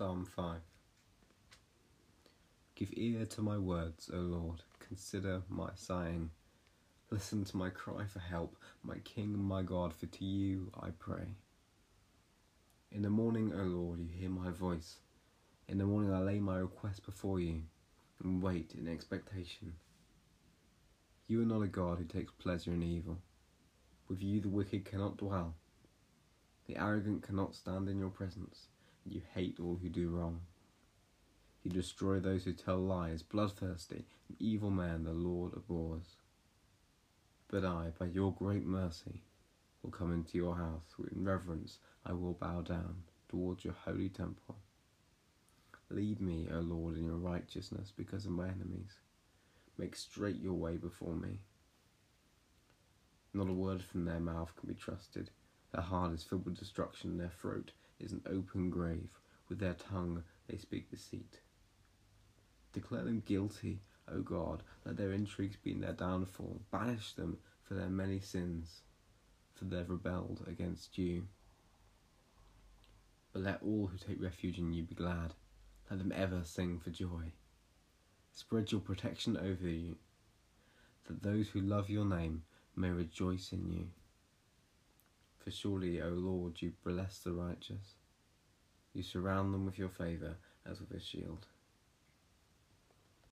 Psalm 5 Give ear to my words, O Lord, consider my sighing. Listen to my cry for help, my King my God, for to you I pray. In the morning, O Lord, you hear my voice. In the morning I lay my request before you and wait in expectation. You are not a God who takes pleasure in evil. With you the wicked cannot dwell. The arrogant cannot stand in your presence, you hate all who do wrong. You destroy those who tell lies, bloodthirsty, an evil man the Lord abhors. But I, by your great mercy, will come into your house. In reverence I will bow down towards your holy temple. Lead me, O Lord, in your righteousness because of my enemies. Make straight your way before me. Not a word from their mouth can be trusted. Their heart is filled with destruction, in their throat is an open grave. With their tongue they speak deceit. Declare them guilty, O God, let their intrigues be in their downfall. Banish them for their many sins, for they have rebelled against you. But let all who take refuge in you be glad. Let them ever sing for joy. Spread your protection over you, that those who love your name may rejoice in you. For surely, O Lord, you bless the righteous. You surround them with your favour as with a shield.